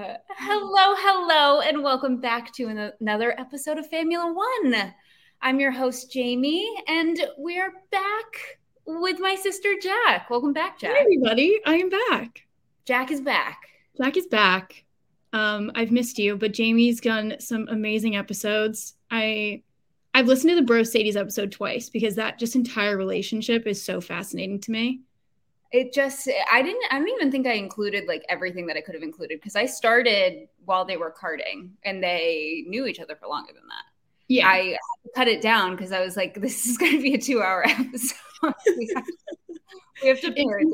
hello, hello, and welcome back to an- another episode of Famula One. I'm your host, Jamie, and we are back with my sister, Jac. Welcome back, Jac. Hi, everybody. I am back. Jac is back. Jac is back. Um, I've missed you, but Jamie's done some amazing episodes. I I've listened to the Brocedes episode twice because that just entire relationship is so fascinating to me. It just I didn't I don't even think I included like everything that I could have included because I started while they were karting and they knew each other for longer than that. Yeah. I cut it down because I was like, this is going to be a two hour episode. we, have to, we have to pare it down.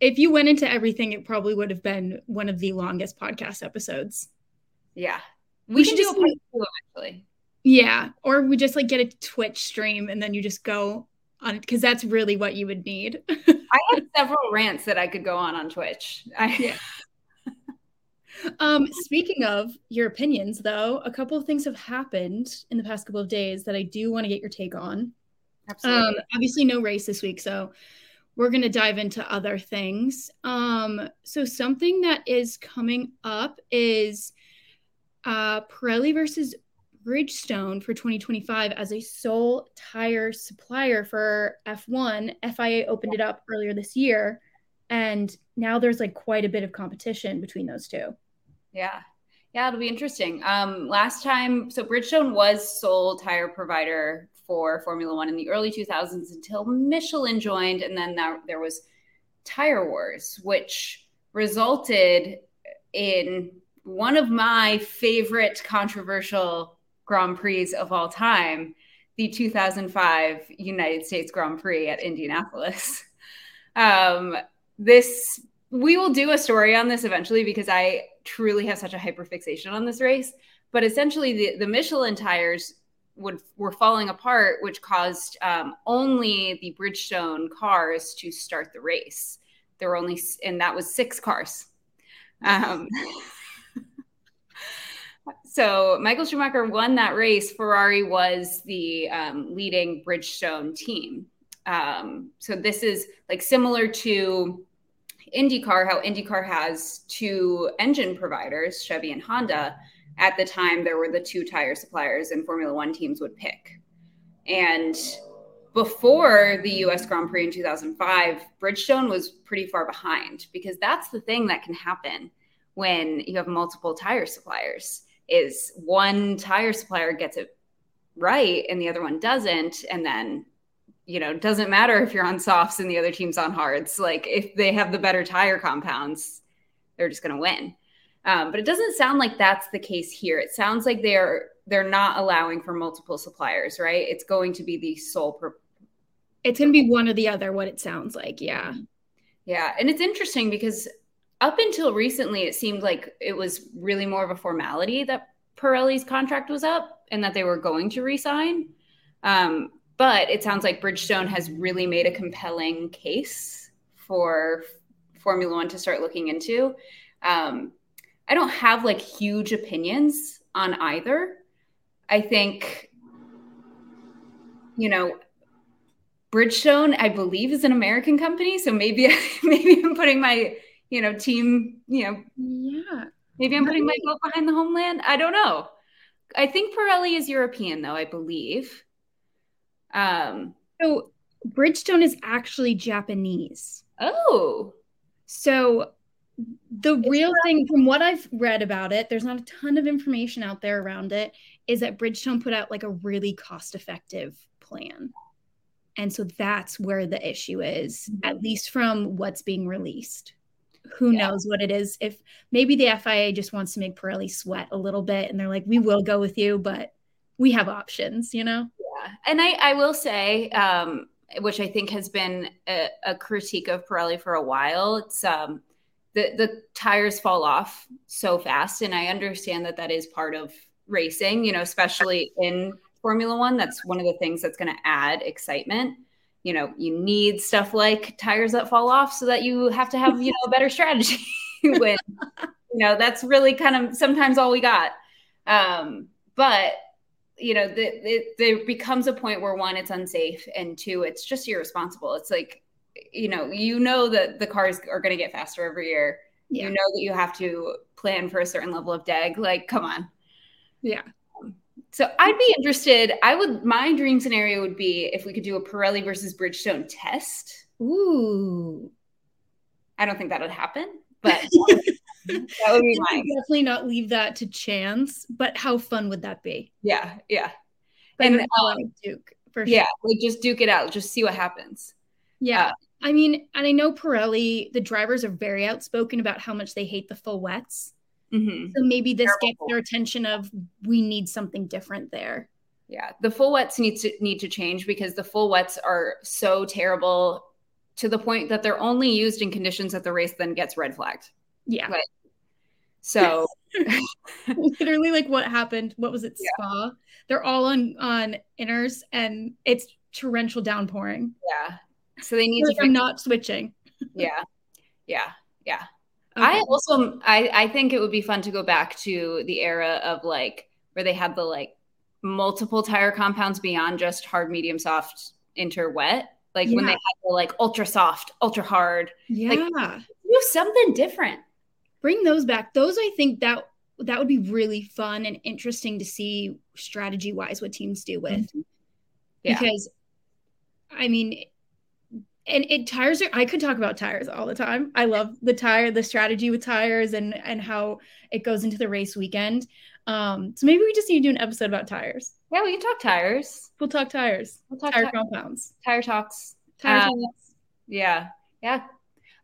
If you went into everything, it probably would have been one of the longest podcast episodes. Yeah. We, We should do a part two eventually. Yeah. Or we just like get a Twitch stream and then you just go on it because that's really what you would need. I have several rants that I could go on on Twitch. I, Yeah. Um, speaking of your opinions, though, a couple of things have happened in the past couple of days that I do want to get your take on. Absolutely. Um, obviously, no race this week, so we're going to dive into other things. Um, so something that is coming up is uh, Pirelli versus Bridgestone for 2025 as a sole tire supplier for F1. FIA opened it up earlier this year, and now there's like quite a bit of competition between those two. Yeah. Yeah, it'll be interesting. Um, last time, so Bridgestone was sole tire provider for Formula One in the early 2000s until Michelin joined, and then that, there was Tire Wars, which resulted in one of my favorite controversial Grand Prix of all time, the 2005 United States Grand Prix at Indianapolis. Um, this we will do a story on this eventually because I truly have such a hyperfixation on this race. But essentially, the, the Michelin tires would were falling apart, which caused um, only the Bridgestone cars to start the race. There were only, and that was six cars. Um, so Michael Schumacher won that race. Ferrari was the um, leading Bridgestone team. Um, so this is like similar to IndyCar, how IndyCar has two engine providers, Chevy and Honda. At the time, there were the two tire suppliers, and Formula One teams would pick. And before the US Grand Prix in 2005, Bridgestone was pretty far behind because that's the thing that can happen when you have multiple tire suppliers is one tire supplier gets it right and the other one doesn't and then you know, doesn't matter if you're on softs and the other team's on hards. Like if they have the better tire compounds, they're just going to win. Um, but it doesn't sound like that's the case here. It sounds like they're they're not allowing for multiple suppliers, right? It's going to be the sole. Pro- It's going to be one or the other. What it sounds like, yeah. yeah, and it's interesting because up until recently, it seemed like it was really more of a formality that Pirelli's contract was up and that they were going to resign. Um, but it sounds like Bridgestone has really made a compelling case for Formula One to start looking into. Um, I don't have like huge opinions on either. I think, you know, Bridgestone, I believe, is an American company, so maybe maybe I'm putting my you know team, you know, Yeah. maybe I'm putting my vote behind the homeland. I don't know. I think Pirelli is European, though. I believe. Um, So Bridgestone is actually Japanese. oh, So the real thing from what I've read about it, there's not a ton of information out there around it, is that Bridgestone put out like a really cost-effective plan. And so that's where the issue is, at least from what's being released. Who Yeah. knows what it is? If maybe the FIA just wants to make Pirelli sweat a little bit and they're like, we will go with you, but we have options, you know? yeah. And I, I will say, um, which I think has been a, a critique of Pirelli for a while. It's um, the the tires fall off so fast, and I understand that that is part of racing. You know, especially in Formula One, that's one of the things that's going to add excitement. You know, you need stuff like tires that fall off so that you have to have you know a better strategy when you know that's really kind of sometimes all we got. Um, but you know, the, it, there becomes a point where one, it's unsafe, and two, it's just irresponsible. It's like, you know, you know that the cars are going to get faster every year. Yeah. You know that you have to plan for a certain level of deg. Like, come on. Yeah. So I'd be interested. I would my dream scenario would be if we could do a Pirelli versus Bridgestone test. Ooh. I don't think that would happen, but that would be mine. Definitely not leave that to chance. But how fun would that be? Yeah, yeah. And And, um, Duke for Yeah, like just duke it out, just see what happens. Yeah. Uh, I mean, and I know Pirelli, the drivers are very outspoken about how much they hate the full wets. Mhm. So maybe this gets their attention of we need something different there. Yeah, the full wets need to need to change because the full wets are so terrible to the point that they're only used in conditions that the race then gets red flagged. Yeah. So Literally like what happened. What was it? Yeah. Spa. They're all on on inners and it's torrential downpouring. yeah, so they need to I'm not switching. Yeah, yeah, yeah. Okay. I also I I think it would be fun to go back to the era of like where they had the like multiple tire compounds beyond just hard, medium, soft, inter, wet. Like when they had the like ultra soft, ultra hard. yeah. Do something different. Bring those back. Those I think that that would be really fun and interesting to see strategy wise what teams do with. Mm-hmm. Yeah. because I mean, and it tires are. I could talk about tires all the time. I love the tire, the strategy with tires, and and how it goes into the race weekend. Um, so maybe we just need to do an episode about tires. Yeah, we can talk tires. We'll talk tires, We'll talk tire ti- compounds, tire talks. tire Uh, talks. Yeah. Yeah.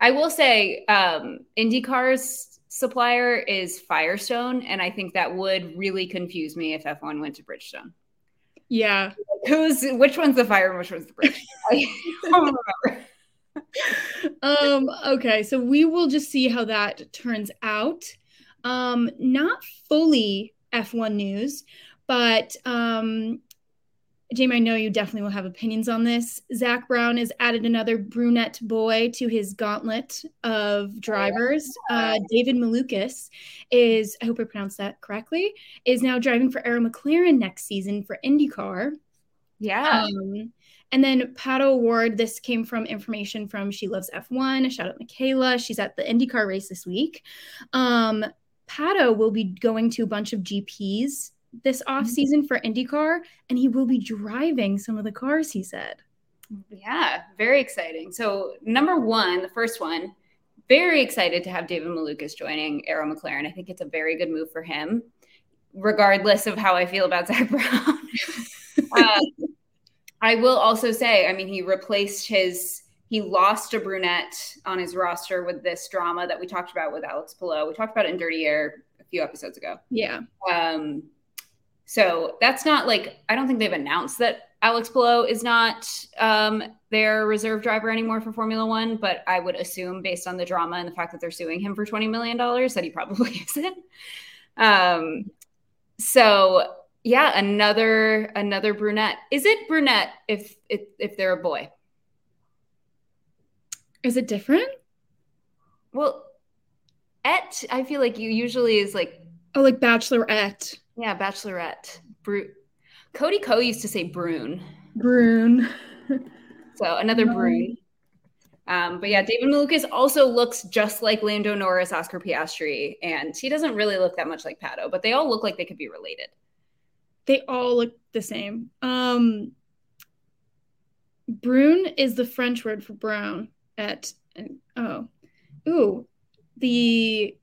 I will say um IndyCar's supplier is Firestone, and I think that would really confuse me if F1 went to Bridgestone. Yeah, Who's which one's the fire and which one's the bridge? I don't remember. um okay so we will just see how that turns out um not fully f1 news but um Jamie, I know you definitely will have opinions on this. Zak Brown has added another brunette boy to his gauntlet of drivers. Uh, David Malukas is, I hope I pronounced that correctly, is now driving for Arrow McLaren next season for IndyCar. Yeah. Um, and then Pato O'Ward, this came from information from She Loves F1. A shout out Michaela. She's at the IndyCar race this week. Um, Pato will be going to a bunch of GPs this off season for IndyCar, and he will be driving some of the cars, he said. yeah. Very exciting. So number one, the first one, very excited to have David Malukas joining Arrow McLaren. I think it's a very good move for him, regardless of how I feel about Zak Brown. um, I will also say, I mean, he replaced his, he lost a brunette on his roster with this drama that we talked about with Alex Palou. We talked about it in Dirty Air a few episodes ago. Yeah. Um, so that's not like, I don't think they've announced that Alex Palou is not um, their reserve driver anymore for Formula One, but I would assume based on the drama and the fact that they're suing him for $20 million that he probably isn't. Um, so yeah, another another brunette. Is it brunette if if, if they're a boy? Is it different? Well, et I feel like you usually is like Oh, like Bachelorette. yeah, bachelorette. Bru- Cody Co used to say brune, Brune. so another No. brune. Um, but yeah, David Malukas also looks just like Lando Norris, Oscar Piastri, and he doesn't really look that much like Pato, but they all look like they could be related. They all look the same. Um, brune is the French word for brown. At oh, ooh, the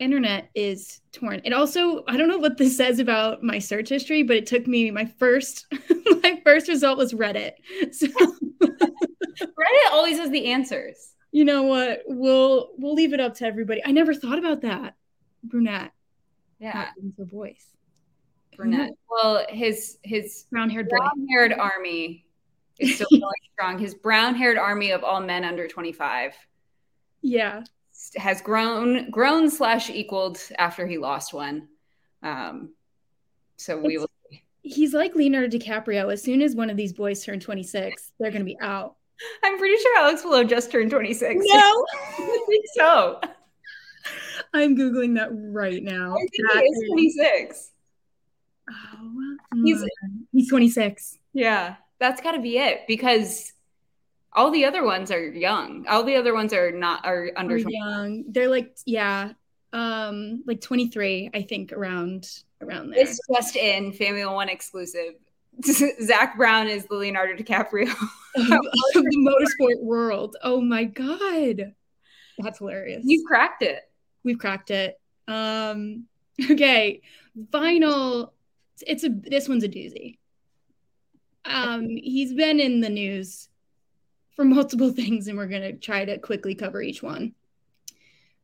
internet is torn. It also I don't know what this says about my search history, but it took me my first my first result was Reddit. So Reddit always has the answers. you know what? We'll we'll leave it up to everybody. I never thought about that. Brunette, Yeah, for boys. brunette. Well, his his Brown haired brown haired army is still strong. His brown haired army of all men under 25 Yeah. Has grown grown slash equaled after he lost one. Um, so we It's- will. He's like Leonardo DiCaprio. As soon as one of these boys turn 26, they're going to be out. I'm pretty sure Alex Palou just turned 26. No. I think so. I'm Googling that right now. I think That he is is- 26. Oh, He's- he's 26. Yeah, that's got to be it because All the other ones are young. All the other ones are not are under are young. They're like yeah, um, like 23, I think, around around there. It's just in Family One exclusive. Zak Brown is the Leonardo DiCaprio of the motorsport world. Oh my god, that's hilarious. You cracked it. We've cracked it. Um, okay, final. It's a this one's a doozy. Um, he's been in the news for multiple things, and we're gonna try to quickly cover each one.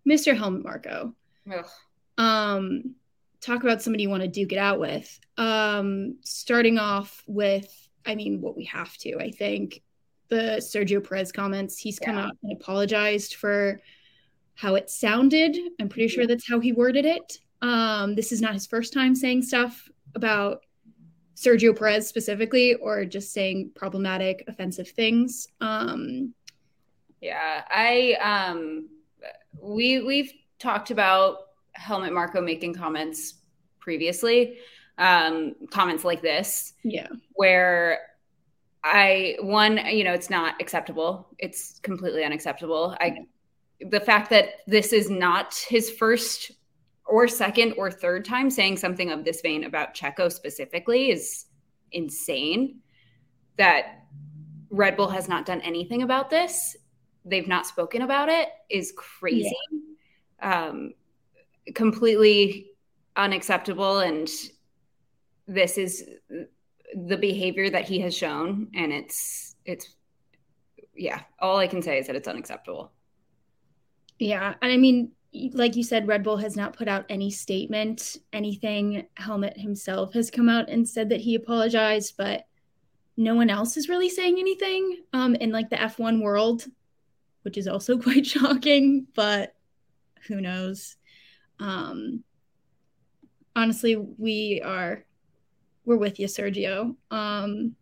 Mr. Helmut Marko. Ugh. Um, talk about somebody you want to duke it out with. Um, starting off with, I mean, what we have to, I think, the Sergio Perez comments. He's come yeah. out and apologized for how it sounded. I'm pretty sure that's how he worded it. Um, this is not his first time saying stuff about Sergio Perez specifically, or just saying problematic, offensive things. Um, yeah, I um, we we've talked about Helmut Marko making comments previously, um, comments like this. Yeah. Where I one, you know, it's not acceptable. It's completely unacceptable. I the fact that this is not his first or second or third time saying something of this vein about Checo specifically is insane. That Red Bull has not done anything about this. They've not spoken about it is crazy. Yeah. Um, completely unacceptable and this is the behavior that he has shown and it's it's yeah all i can say is that it's unacceptable yeah and i mean like you said red bull has not put out any statement anything helmut himself has come out and said that he apologized but no one else is really saying anything um in like the f1 world which is also quite shocking but who knows um, honestly, we are we're with you, Sergio. Um,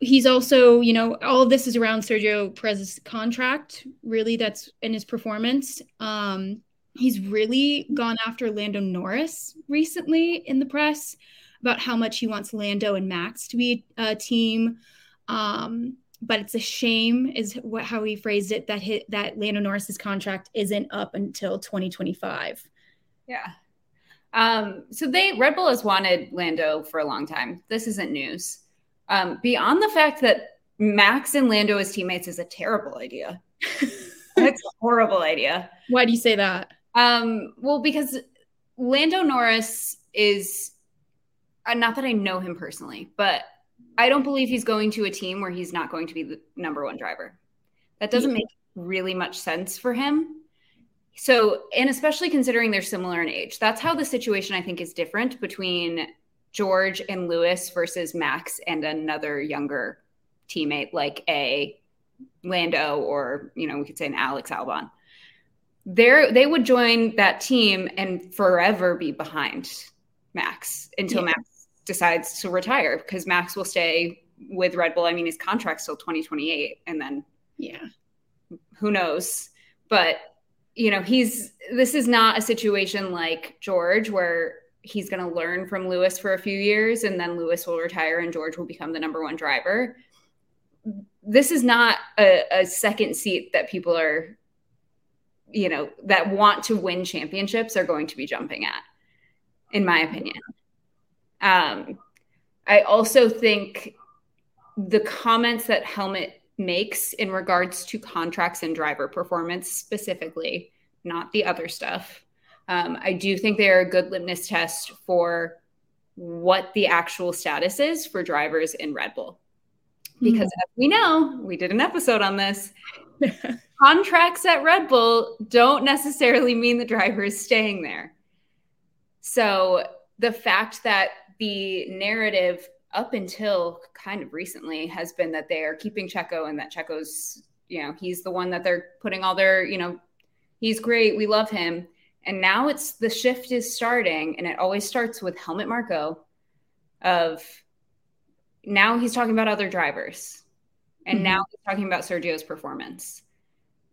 he's also, you know, all of this is around Sergio Perez's contract. Really, that's in his performance. Um, he's really gone after Lando Norris recently in the press about how much he wants Lando and Max to be a team. Um, but it's a shame is what how he phrased it that hit that Lando Norris's contract isn't up until 2025. Yeah. Um, so they Red Bull has wanted Lando for a long time. This isn't news. Um, beyond the fact that Max and Lando as teammates is a terrible idea. That's a horrible idea. Why do you say that? Um, well, because Lando Norris is uh, not that I know him personally, but I don't believe he's going to a team where he's not going to be the number one driver. That doesn't make really much sense for him. So, and especially considering they're similar in age, that's how the situation I think is different between George and Lewis versus Max and another younger teammate like a Lando or, you know, we could say an Alex Albon. There, they would join that team and forever be behind Max until yeah. Max decides to retire because Max will stay with Red Bull. I mean, his contract's till 2028, and then yeah, who knows? But you know, he's this is not a situation like George where he's going to learn from Lewis for a few years and then Lewis will retire and George will become the number one driver. This is not a, a second seat that people are, you know, that want to win championships are going to be jumping at, in my opinion. Um, I also think the comments that Helmut makes in regards to contracts and driver performance specifically, not the other stuff. Um, I do think they are a good litmus test for what the actual status is for drivers in Red Bull. Because mm-hmm. as we know, we did an episode on this. contracts at Red Bull don't necessarily mean the driver is staying there. So the fact that the narrative up until kind of recently has been that they are keeping Checo and that Checo's, you know, he's the one that they're putting all their, you know, he's great. We love him. And now it's the shift is starting, and it always starts with Helmut Marko. of now he's talking about other drivers. And mm-hmm. now he's talking about Sergio's performance.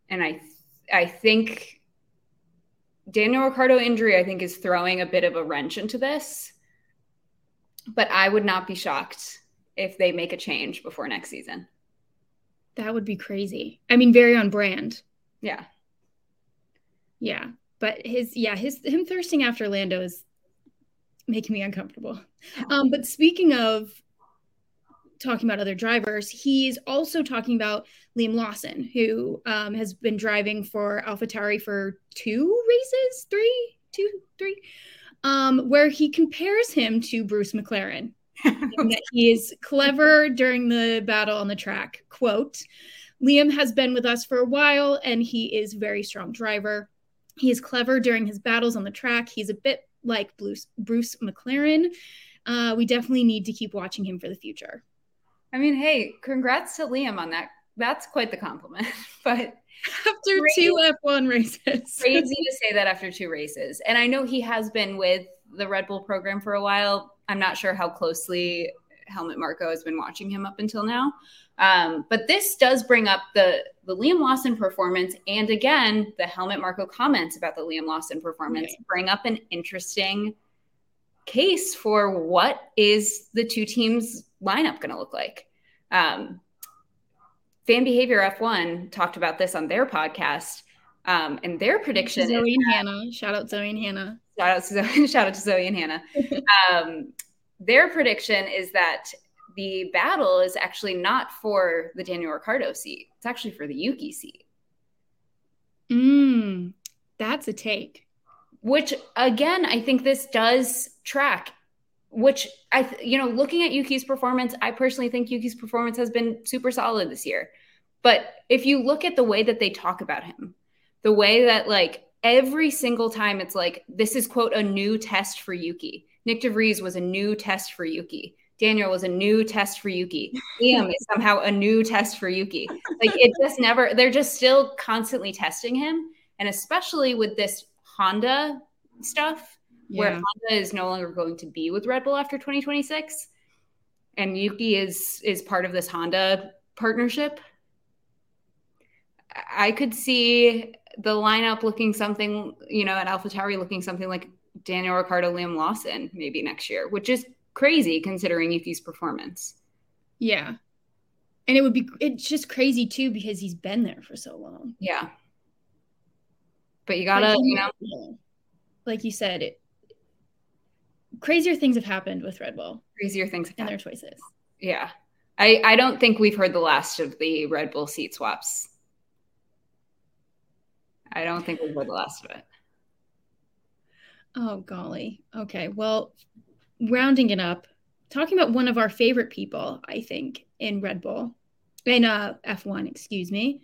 And I I think Daniel Ricciardo injury, I think, is throwing a bit of a wrench into this but I would not be shocked if they make a change before next season. That would be crazy. I mean, very on brand. Yeah. Yeah. But his yeah, his him thirsting after Lando is making me uncomfortable. Um, but speaking of talking about other drivers, he's also talking about Liam Lawson, who um, has been driving for AlphaTauri for two races, three, two, three, um, where he compares him to Bruce McLaren. that he is clever during the battle on the track. Quote, Liam has been with us for a while and he is very strong driver. He is clever during his battles on the track. He's a bit like Bruce, Bruce McLaren. Uh, we definitely need to keep watching him for the future. I mean, hey, congrats to Liam on that. That's quite the compliment. but after crazy, two F1 races, crazy to say that after two races. And I know he has been with the Red Bull program for a while. I'm not sure how closely Helmut Marko has been watching him up until now. Um, but this does bring up the the Liam Lawson performance, and again, the Helmut Marko comments about the Liam Lawson performance okay. bring up an interesting case for what is the two teams lineup going to look like. Um, Fan Behavior F1 talked about this on their podcast, um, and their prediction. Zoe and Hannah, shout out Zoe and Hannah. Shout out to Zoe, shout out to Zoe and Hannah. um, their prediction is that the battle is actually not for the Daniel Ricciardo seat. It's actually for the Yuki seat. Mm, that's a take. Which again, I think this does track. Which I, you know, looking at Yuki's performance, I personally think Yuki's performance has been super solid this year. But if you look at the way that they talk about him, the way that like every single time it's like this is quote a new test for Yuki. Nyck de Vries was a new test for Yuki. Daniel was a new test for Yuki. Liam is somehow a new test for Yuki. Like it just never, they're just still constantly testing him. And especially with this Honda stuff, yeah. where Honda is no longer going to be with Red Bull after 2026. And Yuki is is part of this Honda partnership. I could see the lineup looking something, you know, at AlphaTauri looking something like Daniel Ricciardo, Liam Lawson maybe next year, which is crazy considering Yuki's performance. Yeah. And it would be it's just crazy too because he's been there for so long. Yeah. But you gotta, like, you know, like you said, it crazier things have happened with Red Bull. Crazier things and their choices. Yeah. I, I don't think we've heard the last of the Red Bull seat swaps. I don't think we've heard the last of it. Oh golly. Okay. Well, rounding it up, talking about one of our favorite people, I think, in Red Bull, in uh, F1, excuse me.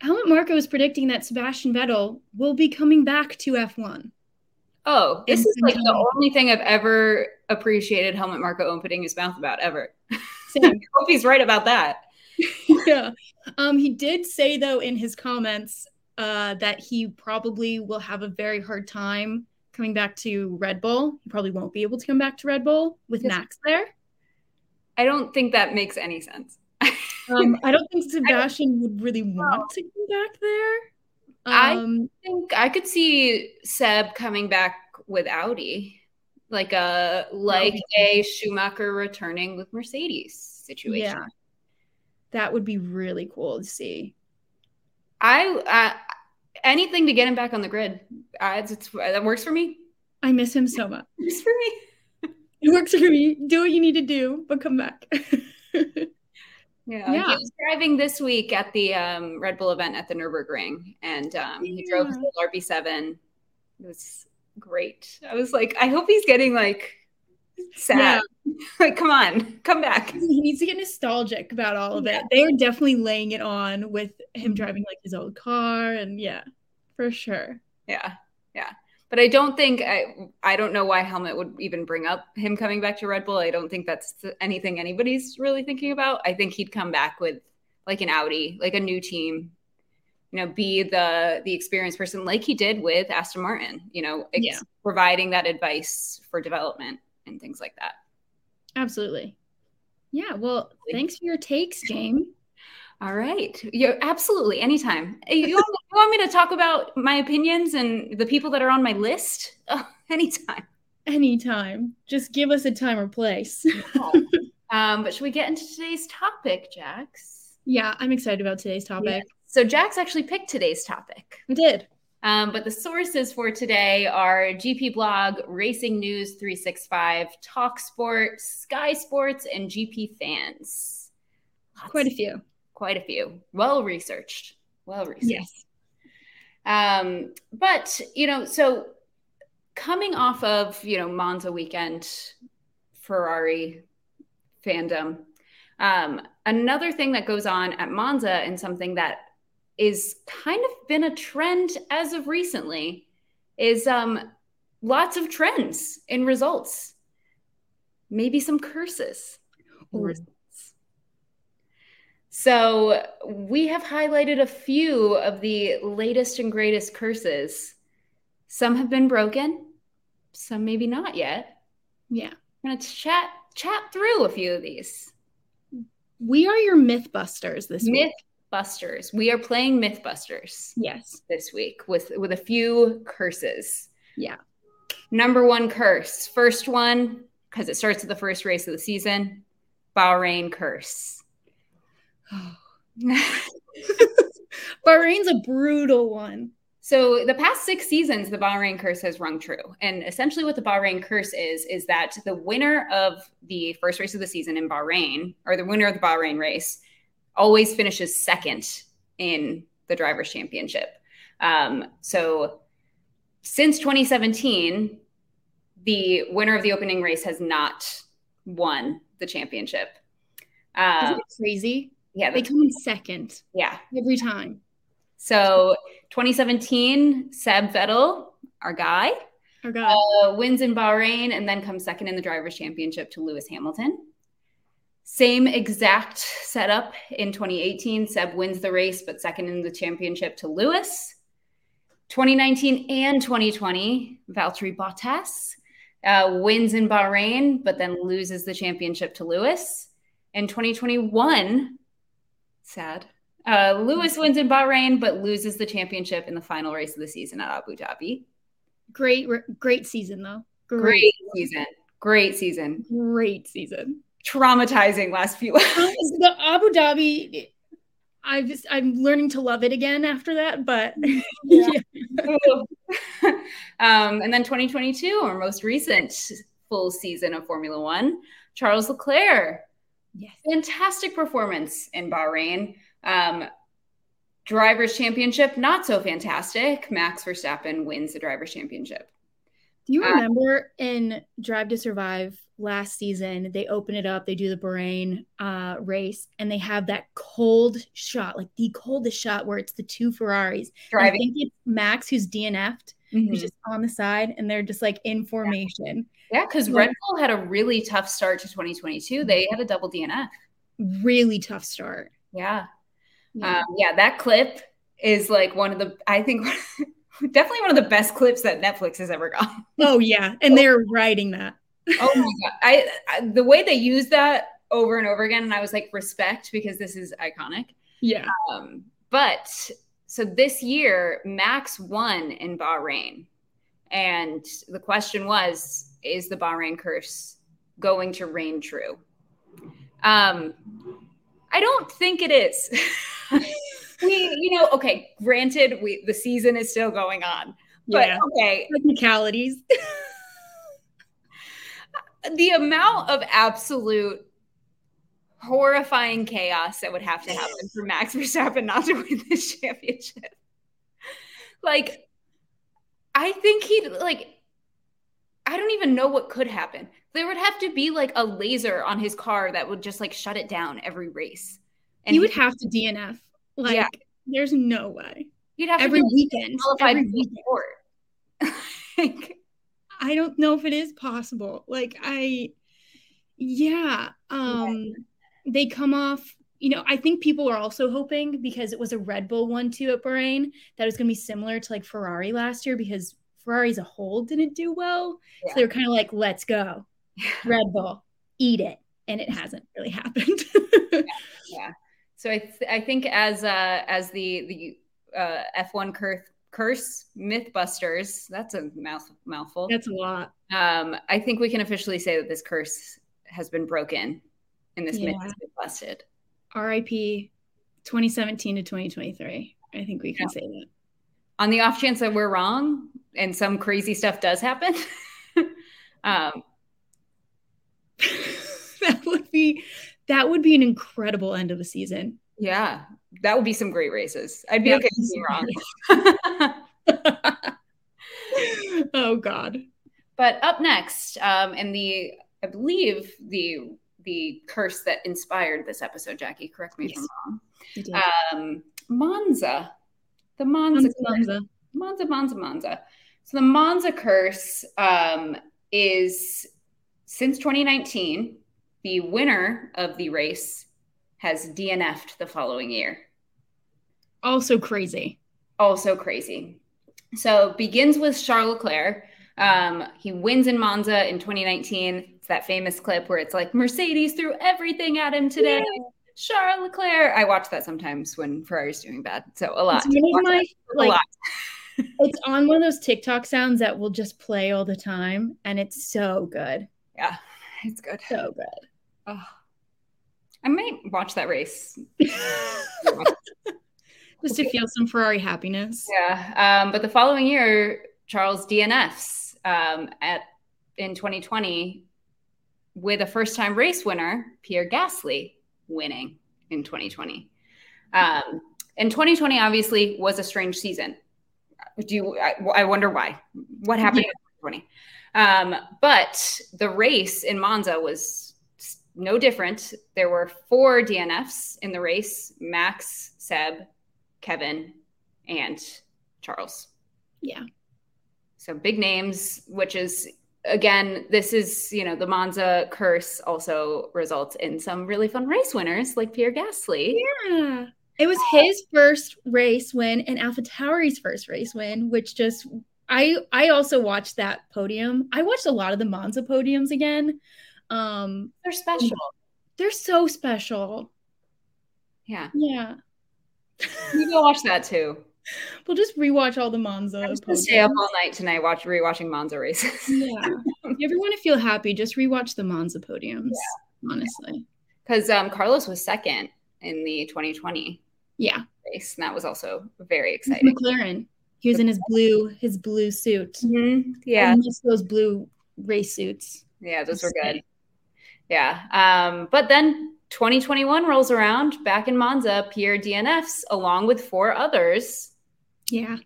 Helmut Marko is predicting that Sebastian Vettel will be coming back to F1. Oh, this is like the only thing I've ever appreciated Helmut Marko opening his mouth about ever. I hope he's right about that. yeah. Um, he did say though in his comments uh, that he probably will have a very hard time coming back to Red Bull. He probably won't be able to come back to Red Bull with yes. Max there. I don't think that makes any sense. um, I don't think Sebastian would really want to come back there. Um, I think I could see Seb coming back with Audi, like a like a Schumacher returning with Mercedes situation. Yeah, that would be really cool to see. I uh, anything to get him back on the grid. Uh, it's, it's, that works for me. I miss him so much. It works for me. it works for me. Do what you need to do, but come back. Yeah, yeah. He was driving this week at the um, Red Bull event at the Nurburgring, and um, he drove his RB7. It was great. I was like, I hope he's getting like sad. Yeah. like, come on, come back. He needs to get nostalgic about all of yeah. it. They are definitely laying it on with him driving like his old car, and yeah, for sure. Yeah, yeah but I don't think I I don't know why Helmut would even bring up him coming back to Red Bull. I don't think that's anything anybody's really thinking about. I think he'd come back with like an Audi, like a new team, you know, be the the experienced person like he did with Aston Martin, you know, ex- yeah. providing that advice for development and things like that. Absolutely. Yeah, well, thanks for your takes, James. All right. Yeah, absolutely. Anytime. You want, you want, me to talk about my opinions and the people that are on my list? Oh, anytime. Anytime. Just give us a time or place. um, but should we get into today's topic, Jax? Yeah, I'm excited about today's topic. Yeah. So Jax actually picked today's topic. Did. Um, but the sources for today are GP Blog, Racing News 365, Talk Sports, Sky Sports, and GP Fans. Lots, quite a few. Quite a few. Well researched. Well researched. Yes. Um, but you know, so coming off of you know Monza weekend, Ferrari fandom. Um, another thing that goes on at Monza and something that is kind of been a trend as of recently is um, lots of trends in results, maybe some curses. results. So we have highlighted a few of the latest and greatest curses. Some have been broken, some maybe not yet. Yeah. I'm gonna chat chat through a few of these. We are your Mythbusters this Myth week. Mythbusters. We are playing Mythbusters. Yes. This week with with a few curses. Yeah. Number one curse. First one, because it starts with the first race of the season. Bahrain curse. Bahrain's a brutal one. So the past six seasons, the Bahrain curse has rung true. And essentially what the Bahrain curse is, is that the winner of the first race of the season in Bahrain, or the winner of the Bahrain race, always finishes second in the driver's championship. Um, so since 2017, the winner of the opening race has not won the championship. Um, crazy? Yeah, they come in second. Yeah, every time. So 2017, Seb Vettel, our guy, our guy. Uh, wins in Bahrain and then comes second in the drivers' championship to Lewis Hamilton. Same exact setup in 2018. Seb wins the race, but second in the championship to Lewis. 2019 and 2020, Valtteri Bottas uh, wins in Bahrain, but then loses the championship to Lewis. In 2021, sad. Uh, Lewis wins in Bahrain, but loses the championship in the final race of the season at Abu Dhabi. Great, great season though. Great, great season. Great season. Great season traumatizing last few laps. the Abu Dhabi, I just I'm learning to love it again after that. But yeah. um, and then 2022, our most recent full season of Formula One, Charles Leclerc. Yes. Fantastic performance in Bahrain. Um, drivers' championship, not so fantastic. Max Verstappen wins the drivers' championship. Do you uh, remember uh, in Drive to Survive last season they open it up they do the bahrain uh, race and they have that cold shot like the coldest shot where it's the two ferraris. I think it's max who's dnf'd mm-hmm. who's just on the side and they're just like in formation. Yeah because yeah, red bull had a really tough start to 2022 they had a double dnf really tough start. Yeah. Yeah, um, yeah that clip is like one of the i think definitely one of the best clips that netflix has ever got oh yeah and they're writing that oh my god. I, I, the way they use that over and over again and i was like respect because this is iconic. Yeah. Um but so this year max won in bahrain. And the question was is the bahrain curse going to reign true? Um i don't think it is. We you know okay granted we the season is still going on. But yeah. okay. Technicalities the amount of absolute horrifying chaos that would have to happen for Max Verstappen not to win this championship. Like, I think he'd like, I don't even know what could happen. There would have to be like a laser on his car that would just like shut it down every race. And he would have to DNF. Like, yeah. there's no way. You'd have every weekend. Every weekend. like, I don't know if it is possible. Like I yeah, um they come off you know, I think people are also hoping because it was a Red Bull one too at Bahrain that it was going to be similar to like Ferrari last year because Ferrari as a whole didn't do well. Yeah. So they were kind of like, let's go, Red Bull, eat it. And it hasn't really happened. yeah. yeah. So I, th- I think as uh, as the the uh, F1 curse curse mythbusters that's a mouth mouthful that's a lot um i think we can officially say that this curse has been broken and this yeah. myth has been busted rip 2017 to 2023. I think we can yeah. say that. On the off chance that we're wrong and some crazy stuff does happen, um, that would be that would be an incredible end of the season. Yeah, that would be some great races. I'd be okay being wrong. oh God. But up next, um, and the I believe the the curse that inspired this episode, Jackie. Correct me yes. if I'm wrong. Um, Monza, the Monza, Monza, Monza, Monza, Monza. So the Monza curse um, is since 2019, the winner of the race has DNF'd the following year. Also crazy. Also crazy. So begins with Charles Leclerc. Um, he wins in Monza in 2019. It's that famous clip where it's like Mercedes threw everything at him today. Yeah. Charles Leclerc. I watch that sometimes when Ferrari's doing bad. So a lot. It's, one of my, like, a lot. it's on one of those TikTok sounds that will just play all the time, and it's so good. Yeah, it's good. So good. Oh. I might watch that race. Just to feel some Ferrari happiness. Yeah. Um, but the following year, Charles DNFs um, at in 2020 with a first time race winner, Pierre Gasly, winning in 2020. Um, and 2020 obviously was a strange season. Do you, I, I wonder why? What happened yeah. in 2020? Um, but the race in Monza was no different. There were four DNFs in the race Max, Seb, Kevin, and Charles. Yeah. So big names, which is again, this is, you know, the Monza curse also results in some really fun race winners like Pierre Gasly. Yeah. It was his first race win and AlphaTauri's first race win, which just I I also watched that podium. I watched a lot of the Monza podiums again. Um they're special. They're so special. Yeah. Yeah. You go watch that too. We'll just rewatch all the Monza. I'm just stay up all night tonight, watch rewatching Monza races. yeah. If you ever want to feel happy, just rewatch the Monza podiums. Yeah. Honestly. Because um, Carlos was second in the 2020 yeah race, and that was also very exciting. McLaren. He was in his blue his blue suit. Mm-hmm. Yeah, those blue race suits. Yeah, those were good. Yeah, um, but then 2021 rolls around, back in Monza, Pierre DNFs along with four others. Yeah.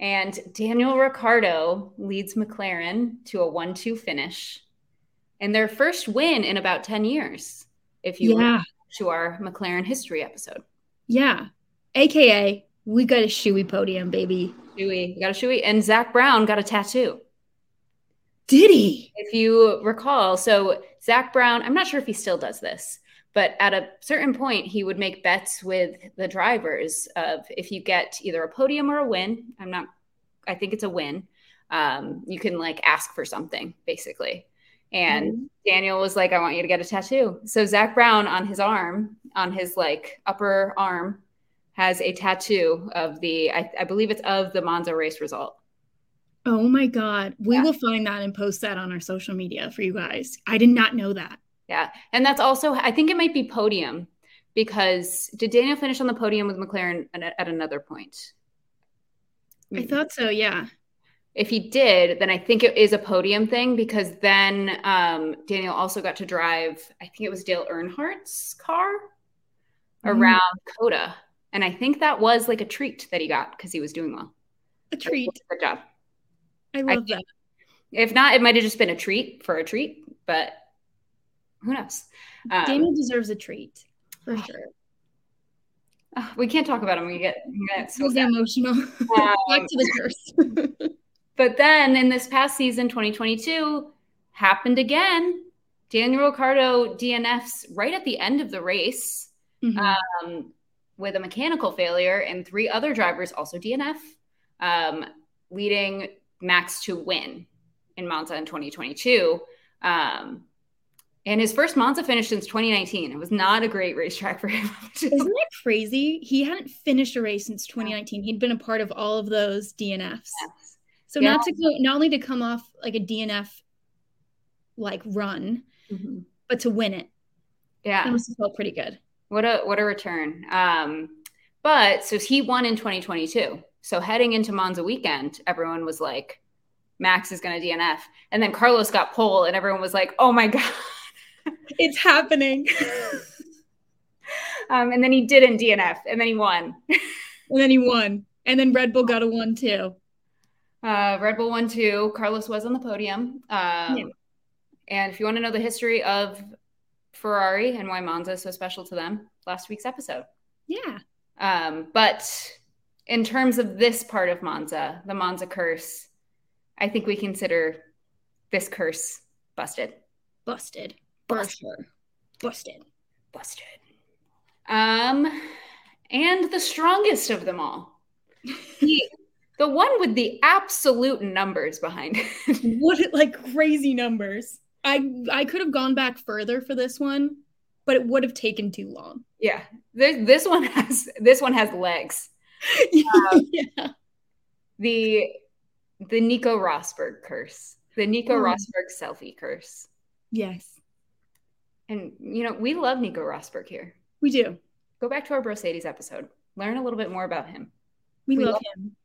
And Daniel Ricciardo leads McLaren to a 1 2 finish and their first win in about 10 years, if you yeah. to our McLaren history episode. Yeah. AKA, we got a shoey podium, baby. Shoey. We got a shoey. And Zak Brown got a tattoo. Did he? If you recall, so Zak Brown, I'm not sure if he still does this, but at a certain point, he would make bets with the drivers of if you get either a podium or a win. I'm not, I think it's a win. Um, you can like ask for something basically. And mm-hmm. Daniel was like, I want you to get a tattoo. So Zak Brown on his arm, on his like upper arm, has a tattoo of the, I, I believe it's of the Monza race result. Oh my God. We yeah. will find that and post that on our social media for you guys. I did not know that. Yeah. And that's also, I think it might be podium because did Daniel finish on the podium with McLaren at, at another point? I thought so. Yeah. If he did, then I think it is a podium thing because then um, Daniel also got to drive, I think it was Dale Earnhardt's car mm-hmm. around mm. COTA. And I think that was like a treat that he got because he was doing well. A treat. Good job. I love I that. If not, it might have just been a treat for a treat, but who knows? Um, Daniel deserves a treat for sure. Uh, we can't talk about him. We get, we get so emotional. Um, Back to the curse. but then in this past season, 2022, happened again. Daniel Ricciardo DNFs right at the end of the race mm-hmm. um, with a mechanical failure, and three other drivers also DNF, um, leading Max to win in Monza in 2022. Um, and his first Monza finish since 2019. It was not a great racetrack for him. Isn't that crazy? He hadn't finished a race since 2019. He'd been a part of all of those DNFs. Yes. So yeah. not to go, not only to come off like a DNF like run, mm-hmm. but to win it. Yeah, that must have felt pretty good. What a what a return. Um, but so he won in 2022. So heading into Monza weekend, everyone was like, Max is going to DNF. And then Carlos got pole, and everyone was like, oh my God. It's happening. um, and then he didn't DNF, and then he won. and then he won. And then Red Bull got a one too. Uh, Red Bull won too. Carlos was on the podium. Um, yeah. And if you want to know the history of Ferrari and why Monza is so special to them, last week's episode. Yeah. Um, but in terms of this part of Monza, the Monza curse, I think we consider this curse busted. Busted. Busted. sure. Busted. Busted. Um, and the strongest of them all. the, the one with the absolute numbers behind it. what like crazy numbers. I I could have gone back further for this one, but it would have taken too long. Yeah. This this one has this one has legs. Um, yeah. The the Nico Rosberg curse. The Nico oh. Rosberg selfie curse. Yes. And you know, we love Nico Rosberg here. We do. Go back to our Brocedes episode. Learn a little bit more about him. We, we love, love him.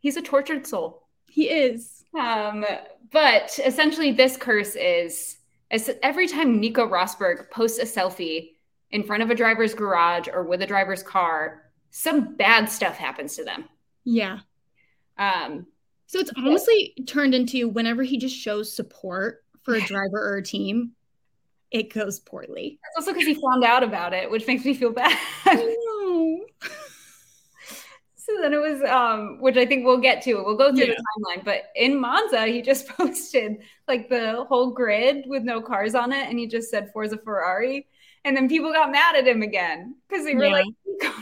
He's a tortured soul. He is. Um, but essentially, this curse is as every time Nico Rosberg posts a selfie in front of a driver's garage or with a driver's car, some bad stuff happens to them. Yeah. Um, so it's honestly turned into whenever he just shows support for a driver or a team, it goes poorly. It's also because he found out about it, which makes me feel bad. so then it was, um, which I think we'll get to. We'll go through yeah. the timeline. But in Monza, he just posted like the whole grid with no cars on it, and he just said Forza Ferrari, and then people got mad at him again because they were yeah. like.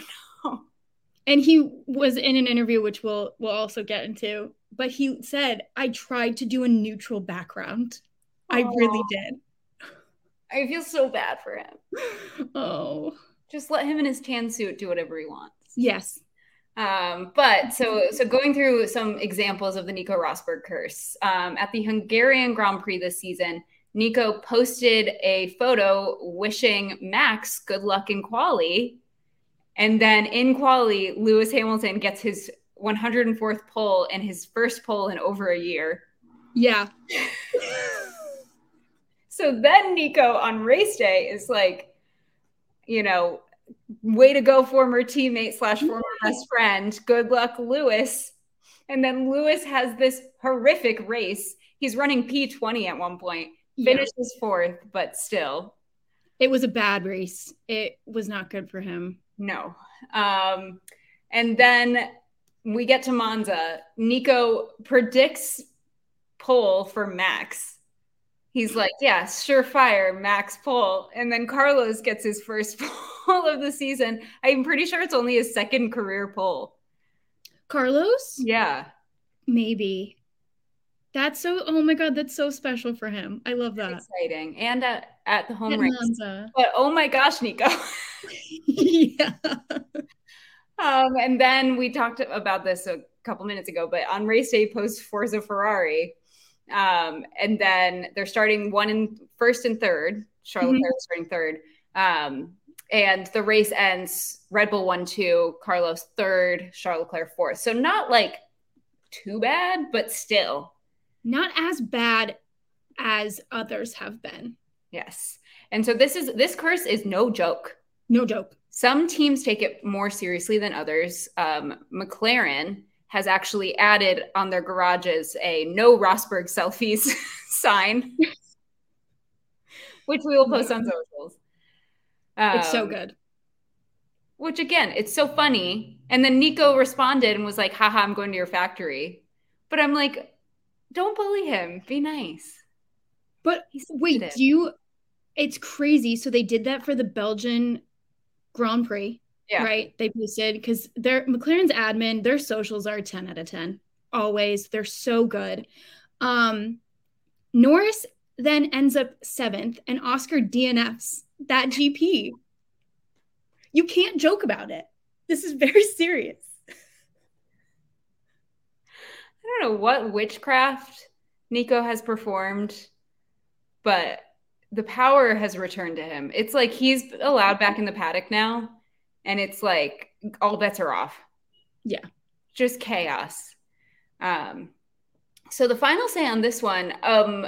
And he was in an interview, which we'll we'll also get into. But he said, "I tried to do a neutral background. Aww. I really did." I feel so bad for him. Oh. Just let him in his tan suit do whatever he wants. Yes. Um, but so so going through some examples of the Nico Rosberg curse. Um, at the Hungarian Grand Prix this season, Nico posted a photo wishing Max good luck in quali. And then in quali, Lewis Hamilton gets his 104th pole and his first pole in over a year. Yeah. so then Nico on race day is like, you know, way to go, former teammate slash mm-hmm. former best friend. Good luck, Lewis. And then Lewis has this horrific race. He's running P20 at one point, finishes yeah. fourth, but still. It was a bad race. It was not good for him. No. Um, and then we get to Monza. Nico predicts pole for Max he's like, yeah, surefire, max pole. And then Carlos gets his first pole of the season. I'm pretty sure it's only his second career pole. Carlos? Yeah. Maybe. That's so, oh my God, that's so special for him. I love that. exciting. And at, at the home race. But oh my gosh, Nico. yeah. Um, and then we talked about this a couple minutes ago, but on race day post Forza Ferrari, um, and then they're starting one in first and third. Charlotte mm-hmm. starting third. Um, and the race ends Red Bull one two, Carlos third, Charles Leclerc fourth. So not like too bad, but still not as bad as others have been. Yes. And so this is this curse is no joke. No joke. Some teams take it more seriously than others. Um, McLaren has actually added on their garages a no Rosberg selfies sign, which we will post on socials. Um, it's so um, good. Which again, it's so funny. And then Nico responded and was like, haha, I'm going to your factory. But I'm like, don't bully him. Be nice. But wait, do you it's crazy. So they did that for the Belgian Grand Prix. Yeah. Right. They posted because their McLaren's admin, their socials are 10 out of 10. Always. They're so good. Um Norris then ends up seventh and Oscar DNFs that GP. You can't joke about it. This is very serious. I don't know what witchcraft Nico has performed, but the power has returned to him. It's like he's allowed back in the paddock now, and it's like all bets are off. Yeah. Just chaos. Um, so the final say on this one, um,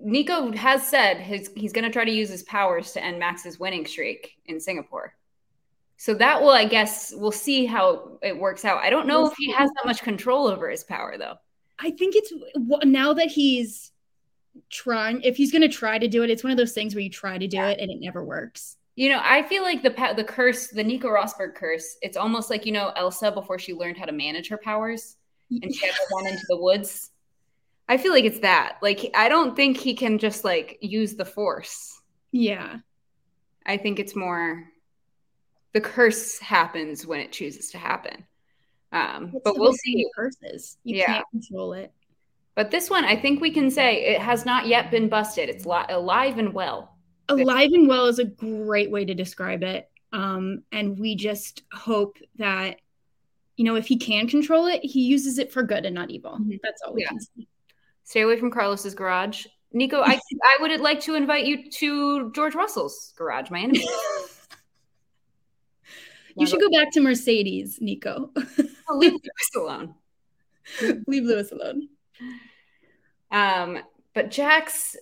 Nico has said his, he's going to try to use his powers to end Max's winning streak in Singapore. So that will, I guess, we'll see how it works out. I don't know we'll if he has that much control over his power, though. I think it's now that he's trying. If he's going to try to do it, it's one of those things where you try to do yeah. it and it never works. You know, I feel like the the curse, the Nico Rosberg curse, it's almost like you know Elsa before she learned how to manage her powers, and she had to run into the woods. I feel like it's that. Like I don't think he can just like use the force. Yeah. I think it's more the curse happens when it chooses to happen. Um, but we'll see. Curses. You yeah. can't control it. But this one, I think we can say it has not yet been busted. It's li- alive and well. Alive and well is a great way to describe it. Um, and we just hope that, you know, if he can control it, he uses it for good and not evil. Mm-hmm. That's all we yeah. can say. Stay away from Carlos's garage. Nico, I, I would like to invite you to George Russell's garage, my enemy. you should go back to Mercedes, Nico. oh, leave Lewis alone. leave Lewis alone. Um, but Jax,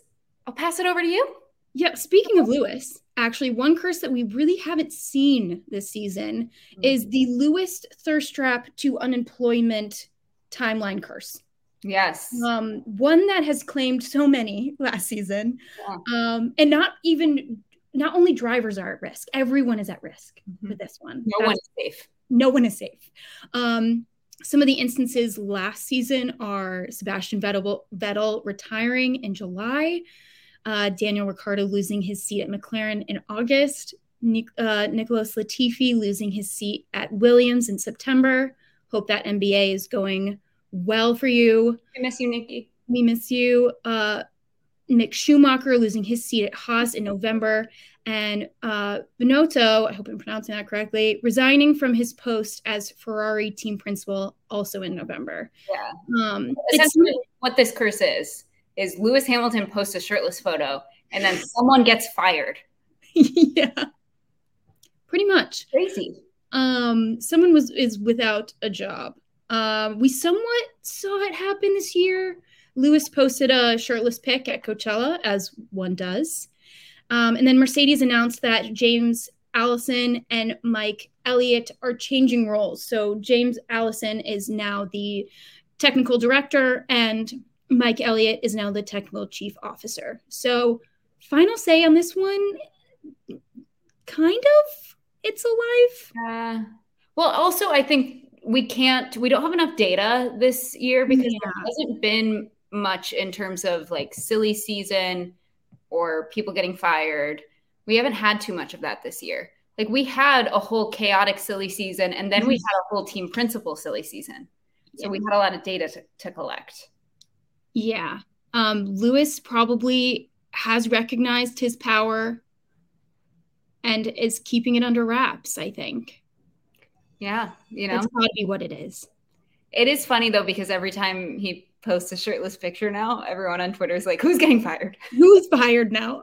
I'll pass it over to you. Yeah, speaking of Lewis, actually, one curse that we really haven't seen this season mm-hmm. is the Lewis thirst trap to unemployment timeline curse. Yes. Um, one that has claimed so many last season. Yeah. Um, and not even not only drivers are at risk, everyone is at risk mm-hmm. with this one. No That's, one is safe. No one is safe. Um, some of the instances last season are Sebastian Vettel, Vettel retiring in July, uh, Daniel Ricciardo losing his seat at McLaren in August, Nic- uh, Nicholas Latifi losing his seat at Williams in September. Hope that MBA is going well for you. I miss you, Nikki. We miss you. Uh, Mick Schumacher losing his seat at Haas in November, and uh, Binotto, I hope I'm pronouncing that correctly, resigning from his post as Ferrari team principal also in November. Yeah. Um, Essentially, what this curse is is Lewis Hamilton posts a shirtless photo, and then someone gets fired. yeah. Pretty much. Crazy. Um, someone was is without a job. Um, we somewhat saw it happen this year. Lewis posted a shirtless pic at Coachella, as one does. Um, and then Mercedes announced that James Allison and Mike Elliott are changing roles. So James Allison is now the technical director, and Mike Elliott is now the technical chief officer. So, final say on this one kind of it's alive. Uh, well, also, I think we can't we don't have enough data this year because yeah. there hasn't been much in terms of like silly season or people getting fired. We haven't had too much of that this year. Like we had a whole chaotic silly season and then we mm-hmm. had a whole team principal silly season. So we had a lot of data to, to collect. Yeah. Um, Lewis probably has recognized his power and is keeping it under wraps, I think. Yeah, you know, it's got to be what it is. It is funny though because every time he posts a shirtless picture now, everyone on Twitter is like, "Who's getting fired? Who's fired now?"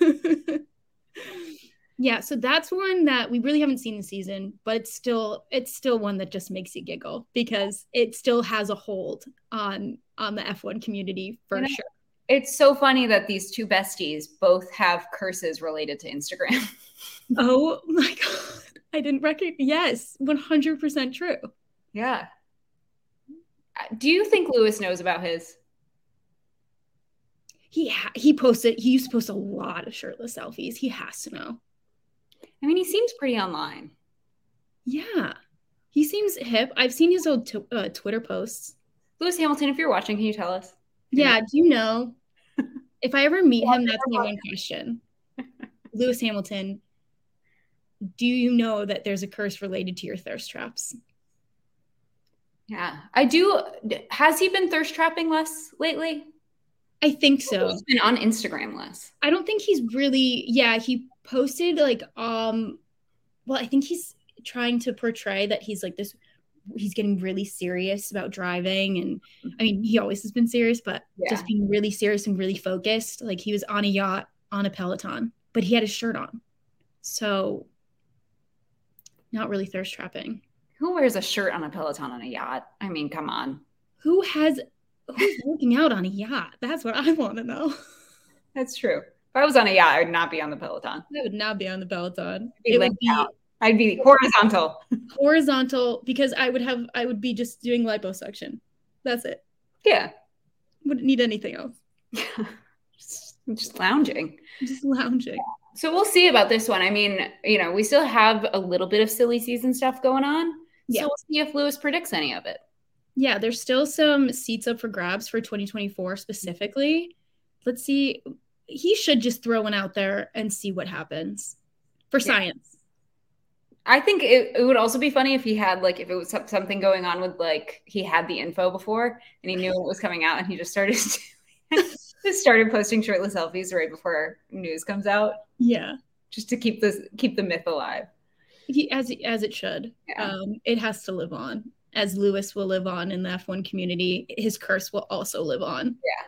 yeah, so that's one that we really haven't seen this season, but it's still it's still one that just makes you giggle because it still has a hold on on the F1 community for you know, sure. It's so funny that these two besties both have curses related to Instagram. oh my god. I didn't recognize. Yes, 100% true. Yeah. Do you think Lewis knows about his? He ha- he posted. He used to post a lot of shirtless selfies. He has to know. I mean, he seems pretty online. Yeah, he seems hip. I've seen his old t- uh, Twitter posts. Lewis Hamilton, if you're watching, can you tell us? Yeah, do you know? if I ever meet him, that's my one question. Lewis Hamilton, do you know that there's a curse related to your thirst traps? Yeah, I do. Has he been thirst trapping less lately? I think so. He's been on Instagram less. I don't think he's really. Yeah, he posted like um. Well, I think he's trying to portray that he's like this. He's getting really serious about driving, and I mean, he always has been serious, but yeah. just being really serious and really focused. Like he was on a yacht on a Peloton, but he had his shirt on. So not really thirst trapping. Who wears a shirt on a Peloton on a yacht? I mean, come on. Who has who's working out on a yacht? That's what I want to know. That's true. If I was on a yacht, I would not be on the Peloton. I would not be on the Peloton. I'd be, it would be out. I'd be horizontal. horizontal because I would have I would be just doing liposuction. That's it. Yeah. Wouldn't need anything else. just, just lounging. Just lounging. So we'll see about this one. I mean, you know, we still have a little bit of silly season stuff going on. Yeah. So we'll see if Lewis predicts any of it. Yeah, there's still some seats up for grabs for 2024 specifically. Let's see. He should just throw one out there and see what happens for yeah. science. I think it, it would also be funny if he had like if it was something going on with like he had the info before and he knew it was coming out and he just started just started posting shirtless selfies right before news comes out. Yeah, just to keep this keep the myth alive. He, as as it should. Yeah. Um, it has to live on. As Lewis will live on in the F1 community, his curse will also live on. Yeah.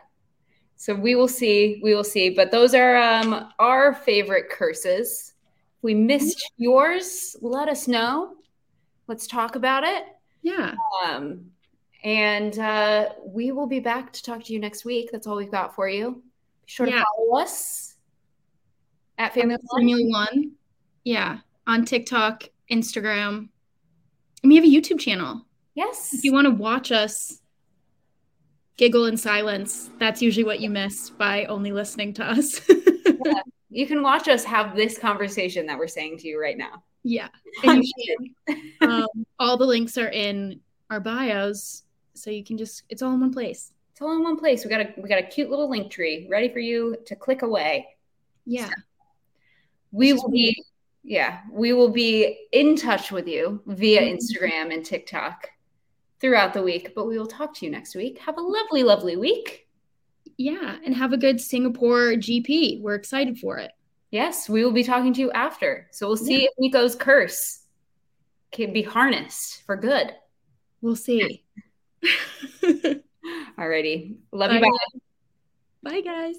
So we will see. We will see. But those are um, our favorite curses. If we missed mm-hmm. yours, let us know. Let's talk about it. Yeah. Um, and uh, we will be back to talk to you next week. That's all we've got for you. Be sure yeah. to follow us at Family, One. Family One. One. Yeah. On TikTok, Instagram. And we have a YouTube channel. Yes. If you want to watch us giggle in silence, that's usually what you miss by only listening to us. yeah. You can watch us have this conversation that we're saying to you right now. Yeah. um, all the links are in our bios so you can just it's all in one place it's all in one place we got a we got a cute little link tree ready for you to click away yeah so we will be yeah we will be in touch with you via mm-hmm. instagram and tiktok throughout the week but we will talk to you next week have a lovely lovely week yeah and have a good singapore gp we're excited for it yes we will be talking to you after so we'll see yeah. if nico's curse can be harnessed for good we'll see Alrighty. Love bye you. Bye. Bye, guys.